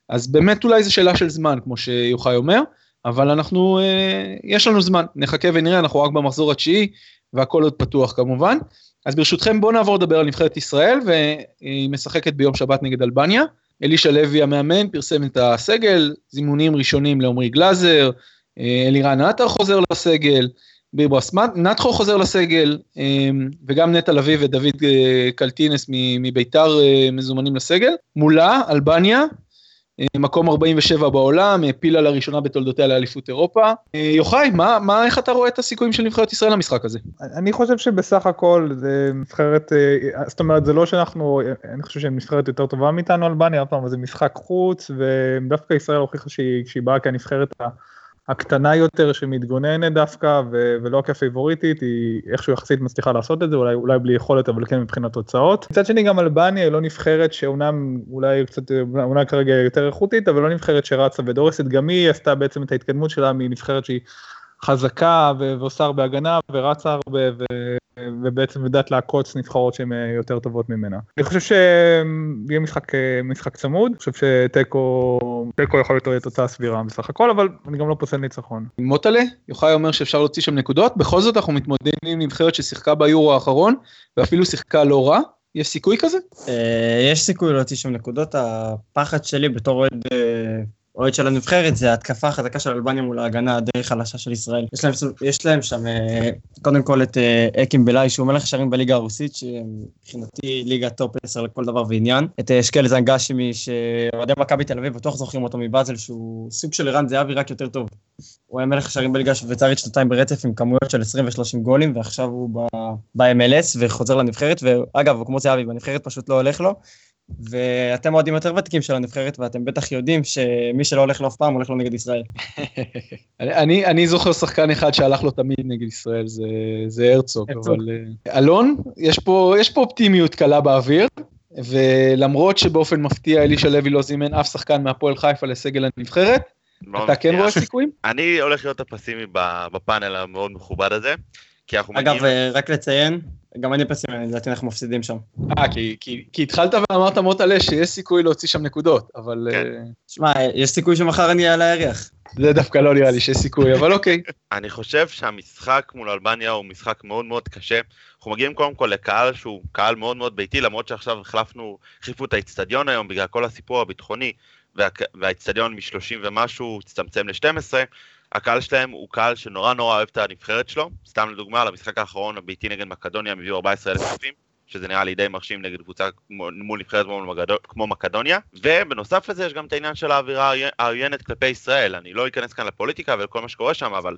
A: אז באמת אולי זו שאלה של זמן, כמו שיוחאי אומר, אבל אנחנו, אה, יש לנו זמן, נחכה ונראה, אנחנו רק במחזור התשיעי, והכל עוד פתוח כמובן. אז ברשותכם בואו נעבור לדבר על נבחרת ישראל, והיא משחקת ביום שבת נגד אלבניה. אלישע לוי המאמן פרסם את הסגל, זימונים ראשונים לעמרי גלאזר, אה, אלירן עטר חוזר לסגל, ביברס נתחו חוזר לסגל, אמ, וגם נטע לביא ודוד אה, קלטינס מביתר אה, מזומנים לסגל. מולה, אלבניה, מקום 47 בעולם, העפילה לראשונה בתולדותיה לאליפות אירופה. יוחאי, מה, מה, איך אתה רואה את הסיכויים של נבחרת ישראל למשחק הזה?
B: אני חושב שבסך הכל זה נבחרת, זאת אומרת זה לא שאנחנו, אני חושב שהם נבחרת יותר טובה מאיתנו אלבניה, אף פעם זה משחק חוץ, ודווקא ישראל הוכיחה שהיא, שהיא באה כנבחרת הקטנה יותר שמתגוננת דווקא ו- ולא כפייבוריטית, היא איכשהו יחסית מצליחה לעשות את זה, אולי, אולי בלי יכולת אבל כן מבחינת תוצאות. מצד שני גם אלבניה היא לא נבחרת שאומנם אולי קצת, אולי כרגע יותר איכותית, אבל לא נבחרת שרצה ודורסת, גם היא עשתה בעצם את ההתקדמות שלה מנבחרת שהיא חזקה ועושה הרבה הגנה ורצה הרבה ו- ובעצם יודעת לעקוץ נבחרות שהן אה, יותר טובות ממנה. אני חושב שיהיה משחק, אה, משחק צמוד, אני חושב שתיקו יכול להיות תוצאה סבירה בסך הכל, אבל אני גם לא פוסל ניצחון.
A: מוטלה, יוחאי אומר שאפשר להוציא שם נקודות, בכל זאת אנחנו מתמודדים עם נבחרת ששיחקה ביורו האחרון, ואפילו שיחקה לא רע. יש סיכוי כזה?
D: אה, יש סיכוי להוציא שם נקודות, הפחד שלי בתור אוהד אוהד של הנבחרת זה ההתקפה החזקה של אלבניה מול ההגנה הדי חלשה של ישראל. יש להם, יש להם שם אה, קודם כל את אה, סוקול צ'יקלשי שהוא מלך שערים בליגה הרוסית שמבחינתי ליגה טופ 10 לכל דבר ועניין. את אה, שקלזן גאשי שאוהדי מכבי תל אביב בטוח זוכרים אותו מבאזל שהוא סוג של ערן זהבי רק יותר טוב. הוא היה מלך שערים בליגה שוויצרית שנתיים ברצף עם כמויות של 20 ו-30 גולים ועכשיו הוא ב-MLS וחוזר לנבחרת ואגב הוא כמו זהבי בנבחרת פשוט לא הולך לו. ואתם אוהדים יותר ותיקים של הנבחרת, ואתם בטח יודעים שמי שלא הולך לו אף פעם, הולך לו נגד ישראל. (laughs)
A: אני, אני זוכר שחקן אחד שהלך לו תמיד נגד ישראל, זה, זה הרצוג, אבל... אה, אלון, יש פה, יש פה אופטימיות קלה באוויר, ולמרות שבאופן מפתיע אלישע לוי לא זימן אף שחקן מהפועל חיפה לסגל הנבחרת, אתה כן רואה סיכויים? (laughs)
C: אני הולך להיות הפסימי בפאנל המאוד מכובד הזה. כי אנחנו
D: אגב, מגיעים... אגב, רק לציין, גם אני פסימי, לדעתי אנחנו מפסידים שם.
A: אה, כי, כי, כי התחלת ואמרת מוטלה שיש סיכוי להוציא שם נקודות, אבל... כן.
D: אה, שמע, יש סיכוי שמחר אני אעלה הירח.
A: זה דווקא לא נראה לי שיש סיכוי, אבל אוקיי. (laughs)
C: אני חושב שהמשחק מול אלבניה הוא משחק מאוד מאוד קשה. אנחנו מגיעים קודם כל לקהל שהוא קהל מאוד מאוד ביתי, למרות שעכשיו החלפנו, החליפו את האיצטדיון היום בגלל כל הסיפור הביטחוני, וה, והאיצטדיון מ-30 ומשהו הצטמצם ל-12, הקהל שלהם הוא קהל שנורא נורא אוהב את הנבחרת שלו. סתם לדוגמה, למשחק האחרון הביתי נגד מקדוניה הם הביאו 14,000 צופים, שזה נראה לי די מרשים נגד קבוצה מול נבחרת כמו מקדוניה. ובנוסף לזה יש גם את העניין של האווירה העוינת כלפי ישראל. אני לא אכנס כאן לפוליטיקה ולכל מה שקורה שם, אבל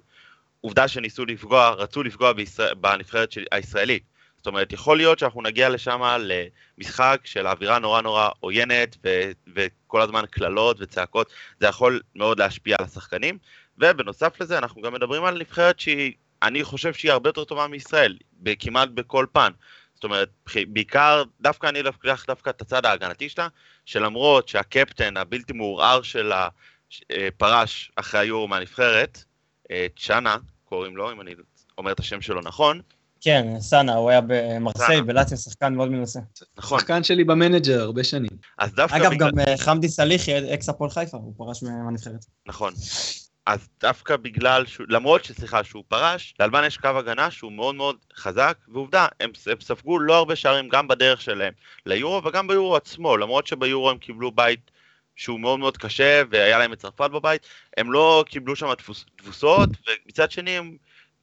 C: עובדה שניסו לפגוע, רצו לפגוע בישראל, בנבחרת הישראלית. זאת אומרת, יכול להיות שאנחנו נגיע לשם למשחק של אווירה נורא נורא עוינת ו- וכל הזמן קללות וצעקות, זה יכול מאוד להשפיע על השחקנים. ובנוסף לזה אנחנו גם מדברים על נבחרת שהיא, אני חושב שהיא הרבה יותר טובה מישראל, כמעט בכל פן. זאת אומרת, בעיקר, דווקא אני לוקח דווקא את הצד ההגנתי שלה, שלמרות שהקפטן הבלתי מעורער שלה אה, פרש אחרי היורו מהנבחרת, אה, סאנה קוראים לו, אם אני אומר את השם שלו נכון.
D: כן, סאנה, הוא היה במרסיי, בלאציו, שחקן מאוד מנוסה.
A: נכון. שחקן שלי במנג'ר הרבה שנים.
C: אז דווקא
D: אגב, בגלל... גם אה, חמדי סאליהי, אקס הפועל חיפה, הוא פרש מהנבחרת.
C: נכון. אז דווקא בגלל, שהוא, למרות שסליחה שהוא פרש, לאלבן יש קו הגנה שהוא מאוד מאוד חזק, ועובדה, הם, הם ספגו לא הרבה שערים גם בדרך שלהם ליורו וגם ביורו עצמו, למרות שביורו הם קיבלו בית שהוא מאוד מאוד קשה והיה להם את צרפת בבית, הם לא קיבלו שם תפוס, תבוסות, ומצד שני הם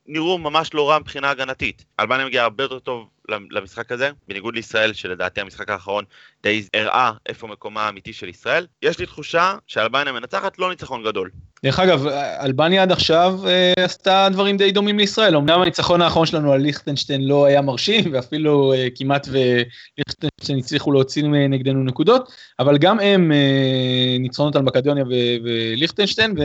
C: נראו ממש לא רע מבחינה הגנתית. אלבניה מגיעה הרבה יותר טוב למשחק הזה, בניגוד לישראל שלדעתי המשחק האחרון די הראה איפה מקומה האמיתי של ישראל. יש לי תחושה שאלבניה מנצחת לא ניצחון גדול.
A: דרך אגב, אלבניה עד עכשיו אה, עשתה דברים די דומים לישראל. אמנם הניצחון האחרון שלנו על ליכטנשטיין לא היה מרשים, (laughs) ואפילו אה, כמעט וליכטנשטיין הצליחו להוציא נגדנו נקודות, אבל גם הם אה, ניצחונות על מקדוניה וליכטנשטיין,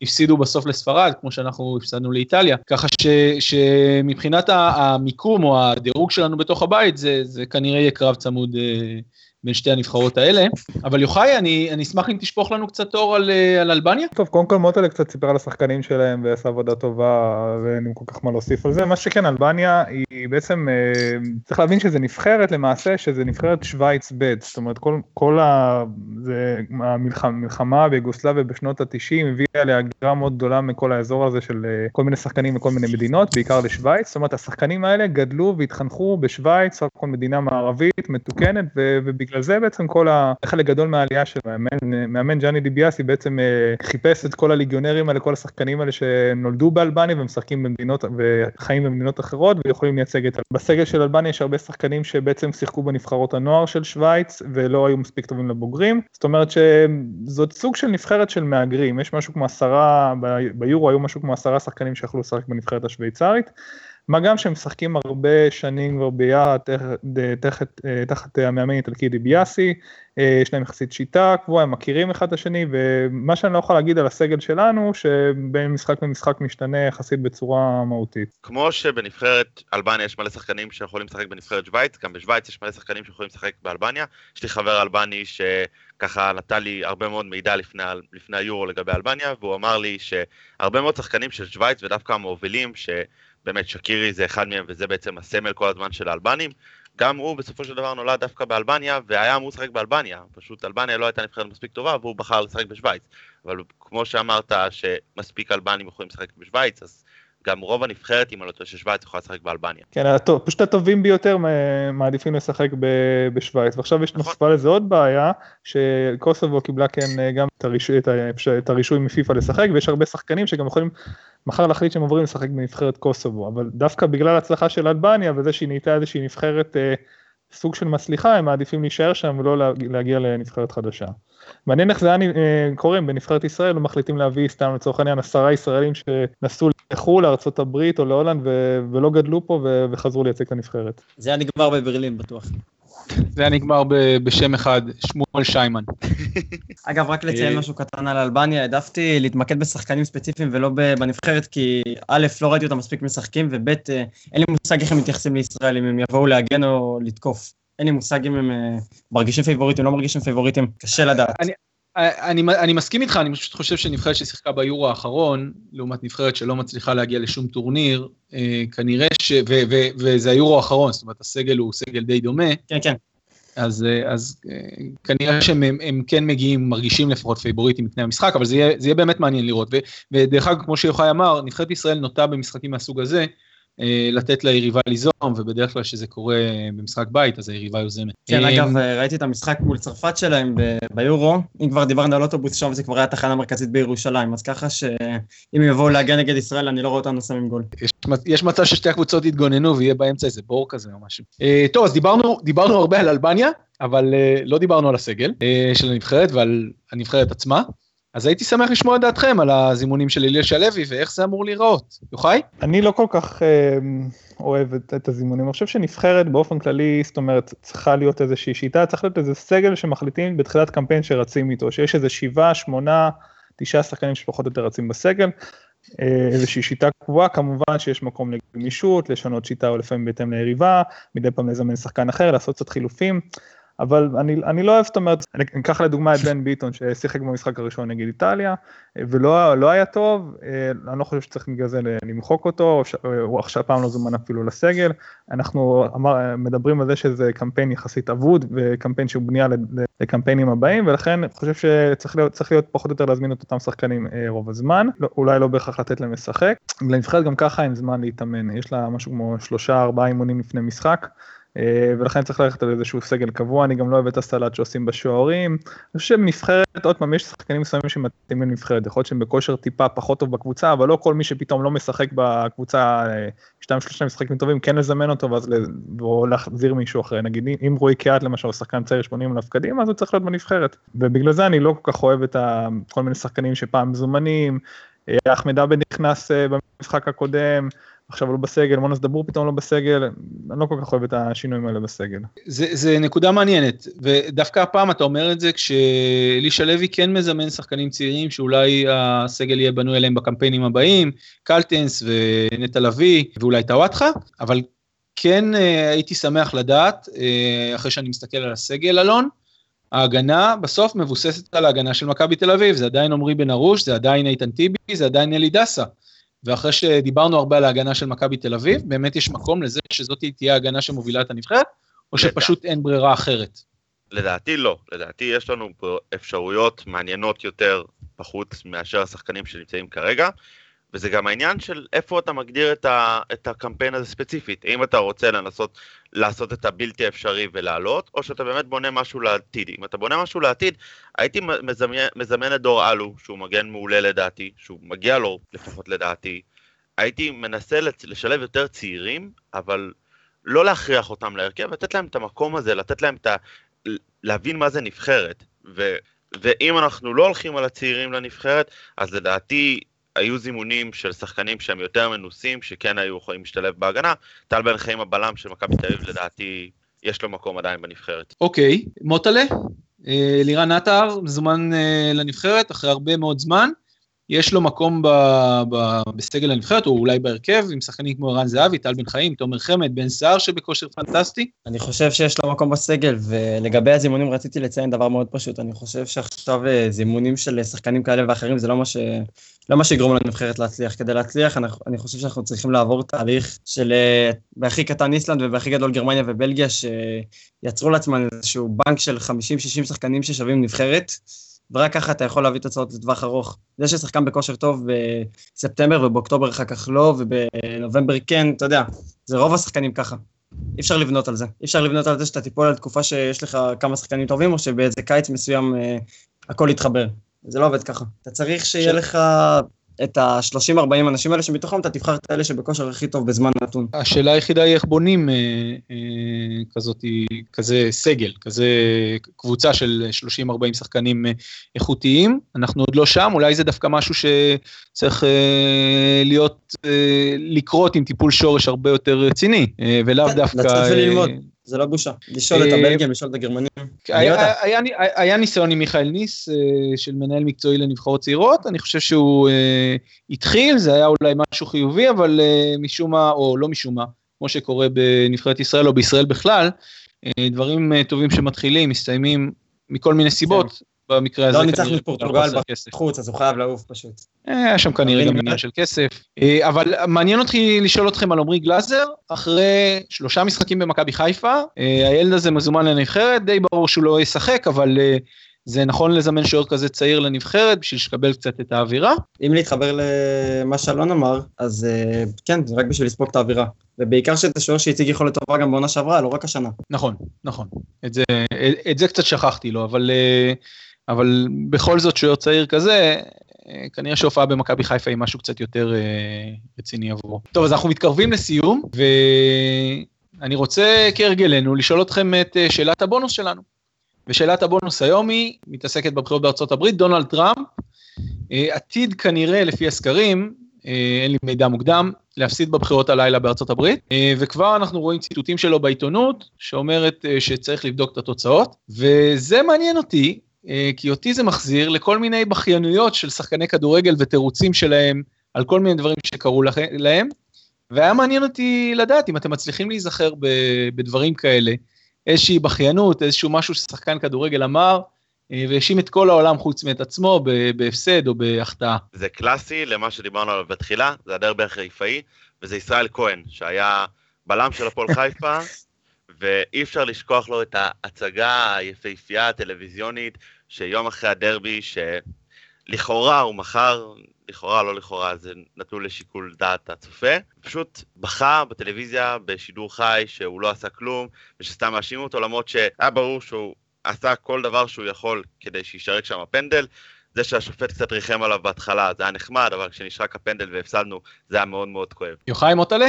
A: והפסידו בסוף לספרד, כמו שאנחנו הפסדנו לאיטליה. ככה ש, שמבחינת המיקום או הדירוג שלנו בתוך הבית, זה, זה כנראה יהיה קרב צמוד. אה, בין שתי הנבחרות האלה. אבל יוחאי, אני, אני אשמח אם תשפוך לנו קצת אור על, אה, על אלבניה.
B: טוב, קודם כל מוטלה קצת סיפר על השחקנים שלהם ועשה עבודה טובה ואין כל כך מה להוסיף על זה. מה שכן, אלבניה היא בעצם, אה, צריך להבין שזה נבחרת למעשה, שזה נבחרת שווייץ ב', זאת אומרת כל, כל ה... זה, המלחמה ביוגוסלביה בשנות ה-90 הביאה להגירה מאוד גדולה מכל האזור הזה של אה, כל מיני שחקנים מכל מיני מדינות, בעיקר לשווייץ. זאת אומרת, השחקנים האלה גדלו והתחנכו בשווייץ, כל מדינה מערבית, מתוקנת, ובגלל בגלל זה בעצם כל ה... חלק גדול מהעלייה של מאמן, מאמן ג'אני דיביאסי בעצם אה, חיפש את כל הליגיונרים האלה, כל השחקנים האלה שנולדו באלבניה ומשחקים במדינות, וחיים במדינות אחרות ויכולים לייצג את... בסגל של אלבניה יש הרבה שחקנים שבעצם שיחקו בנבחרות הנוער של שווייץ ולא היו מספיק טובים לבוגרים, זאת אומרת שזאת סוג של נבחרת של מהגרים, יש משהו כמו עשרה, ביורו היו משהו כמו עשרה שחקנים שיכלו לשחק בנבחרת השוויצרית. מה גם שהם משחקים הרבה שנים כבר ביחד תחת, תחת המאמן איטלקי דיביאסי, אה, יש להם יחסית שיטה קבועה, הם מכירים אחד את השני, ומה שאני לא יכול להגיד על הסגל שלנו, שבין משחק למשחק משתנה יחסית בצורה מהותית.
C: כמו שבנבחרת אלבניה יש מלא שחקנים שיכולים לשחק בנבחרת שווייץ, גם בשווייץ יש מלא שחקנים שיכולים לשחק באלבניה. יש לי חבר אלבני שככה נתן לי הרבה מאוד מידע לפני, לפני היורו לגבי אלבניה, והוא אמר לי שהרבה מאוד שחקנים של שווייץ ודווקא המובילים, ש... באמת שקירי זה אחד מהם וזה בעצם הסמל כל הזמן של האלבנים. גם הוא בסופו של דבר נולד דווקא באלבניה והיה אמור לשחק באלבניה, פשוט אלבניה לא הייתה נבחרת מספיק טובה והוא בחר לשחק בשוויץ. אבל כמו שאמרת שמספיק אלבנים יכולים לשחק בשוויץ, אז גם רוב הנבחרת, אם אני לא טועה, של שווייץ יכולה לשחק באלבניה.
B: כן, הטוב, פשוט הטובים ביותר מעדיפים לשחק בשווייץ. ועכשיו יש נכון. נוספה לזה עוד בעיה, שקוסובו קיבלה כן גם את הרישוי, את הרישוי מפיפ"א לשחק, ויש הרבה שחקנים שגם יכולים מחר להחליט שהם עוברים לשחק בנבחרת קוסובו, אבל דווקא בגלל ההצלחה של אלבניה וזה שהיא נהייתה איזושהי נבחרת אה, סוג של מצליחה, הם מעדיפים להישאר שם ולא להגיע לנבחרת חדשה. מעניין איך זה היה אה, קורה בנבחרת ישראל מחליטים להביא סתם לצורך העניין עשרה ישראלים שנסעו לחו"ל, לארה"ב או להולנד ו- ולא גדלו פה ו- וחזרו לייצג את הנבחרת.
D: זה היה נגמר בברלין בטוח.
A: זה היה נגמר בשם אחד, שמואל שיימן. (laughs)
D: אגב, רק לציין אה, משהו קטן על אלבניה, העדפתי להתמקד בשחקנים ספציפיים ולא בנבחרת, כי א', לא ראיתי אותם מספיק משחקים, וב', אה, אין לי מושג איך הם מתייחסים לישראל, אם הם יבואו להגן או לתקוף. אין לי מושג אם הם אה, מרגישים פייבוריטים, לא מרגישים פייבוריטים, קשה לדעת.
A: אני, אני, מסכים איתך, אני פשוט חושב שנבחרת ששיחקה ביורו האחרון, לעומת נבחרת שלא מצליחה להגיע לשום טורניר, אה, כנראה ש... ו, ו, וזה היורו האחרון, זאת אומרת, הסגל הוא סגל די דומה.
D: כן, כן.
A: אז, אה, אז אה, כנראה שהם הם, הם כן מגיעים, מרגישים לפחות פייבוריטים מפני המשחק, אבל זה יהיה, זה יהיה באמת מעניין לראות. ו, ודרך אגב, כמו שיוחאי אמר, נבחרת ישראל נוטה במשחקים מהסוג הזה, לתת ליריבה ליזום, ובדרך כלל כשזה קורה במשחק בית, אז היריבה יוזמת.
D: כן, אה, אגב, ראיתי את המשחק מול צרפת שלהם ביורו, אם כבר דיברנו על אוטובוס שם, זה כבר היה תחנה מרכזית בירושלים, אז ככה שאם יבואו להגן נגד ישראל, אני לא רואה אותנו שמים גול.
A: יש, יש מצב ששתי הקבוצות יתגוננו ויהיה באמצע איזה בור כזה או משהו. אה, טוב, אז דיברנו, דיברנו הרבה על אלבניה, אבל לא דיברנו על הסגל של הנבחרת ועל הנבחרת עצמה. אז הייתי שמח לשמוע את דעתכם על הזימונים של אלישע לוי ואיך זה אמור להיראות. יוחאי?
B: אני לא כל כך אה, אוהב את, את הזימונים, אני חושב שנבחרת באופן כללי, זאת אומרת, צריכה להיות איזושהי שיטה, צריך להיות איזה סגל שמחליטים בתחילת קמפיין שרצים איתו, שיש איזה שבעה, שמונה, תשעה שחקנים שפחות או יותר רצים בסגל. אה, איזושהי שיטה קבועה, כמובן שיש מקום לגמישות, לשנות שיטה או לפעמים בהתאם ליריבה, מדי פעם לזמן שחקן אחר, לעשות קצת חילופים. אבל אני, אני לא אוהב, זאת אומרת, אני אקח לדוגמה את בן ביטון ששיחק במשחק הראשון נגד איטליה, ולא לא היה טוב, אה, אני לא חושב שצריך בגלל זה למחוק אותו, הוא עכשיו פעם לא זומן אפילו לסגל, אנחנו אמר, מדברים על זה שזה קמפיין יחסית אבוד, וקמפיין שהוא בנייה לקמפיינים הבאים, ולכן אני חושב שצריך להיות, להיות פחות או יותר להזמין את אותם שחקנים אה, רוב הזמן, לא, אולי לא בהכרח לתת להם לשחק, לנבחרת גם ככה אין זמן להתאמן, יש לה משהו כמו שלושה ארבעה אימונים לפני משחק. אה, ולכן צריך ללכת על איזשהו סגל קבוע, אני גם לא אוהב את הסלט שעושים בשוערים. אני חושב שבנבחרת, עוד פעם, יש שחקנים מסוימים שמתאימים לנבחרת, יכול להיות שהם בכושר טיפה פחות טוב בקבוצה, אבל לא כל מי שפתאום לא משחק בקבוצה, אה, שתיים שלושה משחקים טובים, כן לזמן אותו ואז או להחזיר מישהו אחר. נגיד אם רועי קיאט למשל, שחקן צעיר 80 אלף קדימה, אז הוא צריך להיות בנבחרת. ובגלל זה אני לא כל כך אוהב את כל מיני שחקנים שפעם מזומנים, אה, אחמד עבד נכנס במשחק הקודם, עכשיו לא בסגל, מונוס דבור פתאום לא בסגל, אני לא כל כך אוהב את השינויים האלה בסגל.
A: זה, זה נקודה מעניינת, ודווקא הפעם אתה אומר את זה כשאלישע לוי כן מזמן שחקנים צעירים שאולי הסגל יהיה בנוי אליהם בקמפיינים הבאים, קלטנס ונטע לביא ואולי טוואטחה, אבל כן אה, הייתי שמח לדעת, אה, אחרי שאני מסתכל על הסגל אלון, ההגנה בסוף מבוססת על ההגנה של מכבי תל אביב, זה עדיין עמרי בן ארוש, זה עדיין איתן טיבי, זה עדיין אלי דסה. ואחרי שדיברנו הרבה על ההגנה של מכבי תל אביב, באמת יש מקום לזה שזאת תהיה ההגנה שמובילה את הנבחרת, או שפשוט אין ברירה אחרת?
C: לדעתי לא, לדעתי יש לנו אפשרויות מעניינות יותר בחוץ מאשר השחקנים שנמצאים כרגע, וזה גם העניין של איפה אתה מגדיר את, ה, את הקמפיין הזה ספציפית. אם אתה רוצה לנסות לעשות את הבלתי אפשרי ולעלות, או שאתה באמת בונה משהו לעתיד. אם אתה בונה משהו לעתיד, הייתי מזמן, מזמן את דור אלו, שהוא מגן מעולה לדעתי, שהוא מגיע לו לפחות לדעתי. הייתי מנסה לשלב יותר צעירים, אבל לא להכריח אותם להרכב, לתת להם את המקום הזה, לתת להם את ה... להבין מה זה נבחרת. ו... ואם אנחנו לא הולכים על הצעירים לנבחרת, אז לדעתי היו זימונים של שחקנים שהם יותר מנוסים, שכן היו יכולים להשתלב בהגנה. טל בן חיים הבלם של מכבי תל אביב, לדעתי, יש לו מקום עדיין בנבחרת.
A: אוקיי, מוטלה, אה, לירן עטר מזומן אה, לנבחרת אחרי הרבה מאוד זמן. יש לו מקום ב, ב, בסגל הנבחרת, או אולי בהרכב, עם שחקנים כמו ערן זהבי, טל בן חיים, תומר חמד, בן סער שבכושר פנטסטי.
D: אני חושב שיש לו מקום בסגל, ולגבי הזימונים רציתי לציין דבר מאוד פשוט, אני חושב שעכשיו אה, זימונים של שחקנים כאלה ואחרים זה לא מה, ש... לא מה שיגרום לנבחרת להצליח. כדי להצליח, אני, אני חושב שאנחנו צריכים לעבור תהליך של אה, בהכי קטן איסלנד ובהכי גדול גרמניה ובלגיה, שיצרו לעצמם איזשהו בנק של 50-60 שחקנים ששווים נבחרת. ורק ככה אתה יכול להביא תוצאות לטווח ארוך. זה ששחקן בכושר טוב בספטמבר ובאוקטובר אחר כך לא, ובנובמבר כן, אתה יודע, זה רוב השחקנים ככה. אי אפשר לבנות על זה. אי אפשר לבנות על זה שאתה תיפול על תקופה שיש לך כמה שחקנים טובים, או שבאיזה קיץ מסוים אה, הכל יתחבר. זה לא עובד ככה. אתה צריך שיהיה ש... לך את ה-30-40 אנשים האלה שמתוכם אתה תבחר את האלה שבכושר הכי טוב בזמן נתון.
A: השאלה היחידה היא איך בונים אה, אה, כזאת, כזה סגל, כזה קבוצה של 30-40 שחקנים אה, איכותיים. אנחנו עוד לא שם, אולי זה דווקא משהו שצריך אה, להיות, אה, לקרות עם טיפול שורש הרבה יותר רציני, אה, ולאו כן, דווקא...
D: לצאת וללמוד. אה, זה לא בושה. לשאול את אה, הבלגים, לשאול את הגרמנים.
A: היה ניסיון עם מיכאל ניס אה, של מנהל מקצועי לנבחרות צעירות, אני חושב שהוא אה, התחיל, זה היה אולי משהו חיובי, אבל משום מה, או לא משום מה, כמו שקורה בנבחרת ישראל או בישראל בכלל, דברים טובים שמתחילים, מסתיימים מכל מיני סיבות. במקרה הזה.
D: לא ניצחנו את פורטוגל בחוץ, אז הוא חייב לעוף פשוט.
A: היה שם כנראה גם עניין של כסף. אה, אבל מעניין אותי לשאול אתכם על עמרי גלאזר, אחרי שלושה משחקים במכבי חיפה, אה, הילד הזה מזומן לנבחרת, די ברור שהוא לא ישחק, אבל אה, זה נכון לזמן שוער כזה צעיר לנבחרת בשביל שיקבל קצת את האווירה.
D: אם להתחבר למה שאלון אמר, אז כן, זה רק בשביל לספוג את האווירה. ובעיקר שזה שוער שהציג יכולת טובה גם בעונה שעברה, לא רק השנה.
A: נכון, נכון. את זה, את זה קצת שכחתי לו, אבל אבל בכל זאת שוער צעיר כזה, אה, כנראה שהופעה במכבי חיפה היא משהו קצת יותר אה, רציני עבורו. טוב, אז אנחנו מתקרבים לסיום, ואני רוצה כהרגלנו לשאול אתכם את אה, שאלת הבונוס שלנו. ושאלת הבונוס היום היא מתעסקת בבחירות בארצות הברית, דונלד טראמפ עתיד כנראה לפי הסקרים, אין לי מידע מוקדם, להפסיד בבחירות הלילה בארצות הברית, וכבר אנחנו רואים ציטוטים שלו בעיתונות שאומרת שצריך לבדוק את התוצאות, וזה מעניין אותי, כי אותי זה מחזיר לכל מיני בכיינויות של שחקני כדורגל ותירוצים שלהם על כל מיני דברים שקרו להם, והיה מעניין אותי לדעת אם אתם מצליחים להיזכר בדברים כאלה, איזושהי בכיינות, איזשהו משהו ששחקן כדורגל אמר, אה, והאשים את כל העולם חוץ מאת עצמו בהפסד או בהחטאה.
C: זה קלאסי למה שדיברנו עליו בתחילה, זה הדרבי החיפאי, וזה ישראל כהן, שהיה בלם של הפועל חיפה, ואי אפשר לשכוח לו את ההצגה היפהפייה הטלוויזיונית שיום אחרי הדרבי, שלכאורה הוא מכר, לכאורה לא לכאורה, זה נתון לשיקול דעת הצופה, פשוט בכה בטלוויזיה בשידור חי שהוא לא עשה כלום, ושסתם מאשימו אותו למרות שהיה ברור שהוא עשה כל דבר שהוא יכול כדי שישרק שם הפנדל. זה שהשופט קצת ריחם עליו בהתחלה זה היה נחמד, אבל כשנשרק הפנדל והפסדנו זה היה מאוד מאוד כואב.
A: יוחאי מוטלה?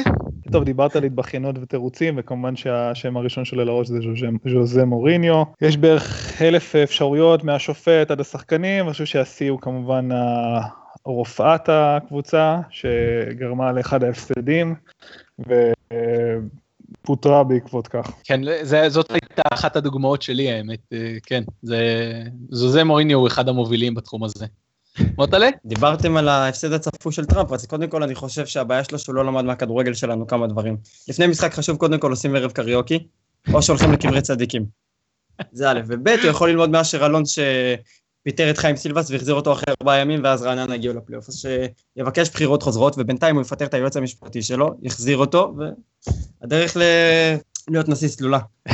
B: טוב, דיברת על התבכיינות ותירוצים, וכמובן שהשם הראשון שלו לראש זה ז'וזה מוריניו. יש בערך אלף אפשרויות מהשופט עד השחקנים, אני חושב שהשיא הוא כמובן רופאת הקבוצה, שגרמה לאחד ההפסדים, ופוטרה בעקבות כך.
A: כן, זה, זאת הייתה אחת הדוגמאות שלי האמת, אה, כן, זה, ז'וזה מוריניו הוא אחד המובילים בתחום הזה. מוטלה?
D: דיברתם על ההפסד הצפוי של טראמפ, אז קודם כל אני חושב שהבעיה שלו שהוא לא למד מהכדורגל שלנו כמה דברים. לפני משחק חשוב קודם כל עושים ערב קריוקי, או שהולכים לקברי צדיקים. זה א', וב', הוא יכול ללמוד מאשר אלון שפיטר את חיים סילבס והחזיר אותו אחרי ארבעה ימים, ואז רעננה הגיעו לפלייאוף. אז שיבקש בחירות חוזרות, ובינתיים הוא יפטר את היועץ המשפטי שלו, יחזיר אותו, והדרך ל... להיות נשיא סלולה. (laughs)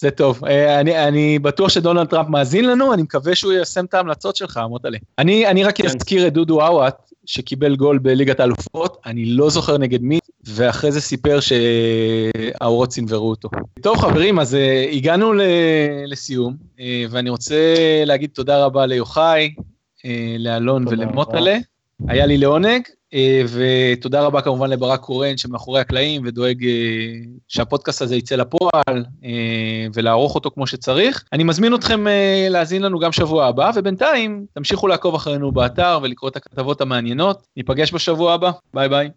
A: זה טוב. אה, אני, אני בטוח שדונלד טראמפ מאזין לנו, אני מקווה שהוא יישם את ההמלצות שלך, מוטלה. אני, אני רק כן. אזכיר את דודו עוואט, שקיבל גול בליגת האלופות, אני לא זוכר נגד מי, ואחרי זה סיפר שהאורות צנוורו אותו. טוב חברים, אז uh, הגענו ל- לסיום, uh, ואני רוצה להגיד תודה רבה ליוחאי, uh, לאלון ולמוטלה. היה לי לעונג, אה, ותודה רבה כמובן לברק קורן שמאחורי הקלעים ודואג אה, שהפודקאסט הזה יצא לפועל אה, ולערוך אותו כמו שצריך. אני מזמין אתכם להאזין לנו גם שבוע הבא, ובינתיים תמשיכו לעקוב אחרינו באתר ולקרוא את הכתבות המעניינות. ניפגש בשבוע הבא, ביי ביי.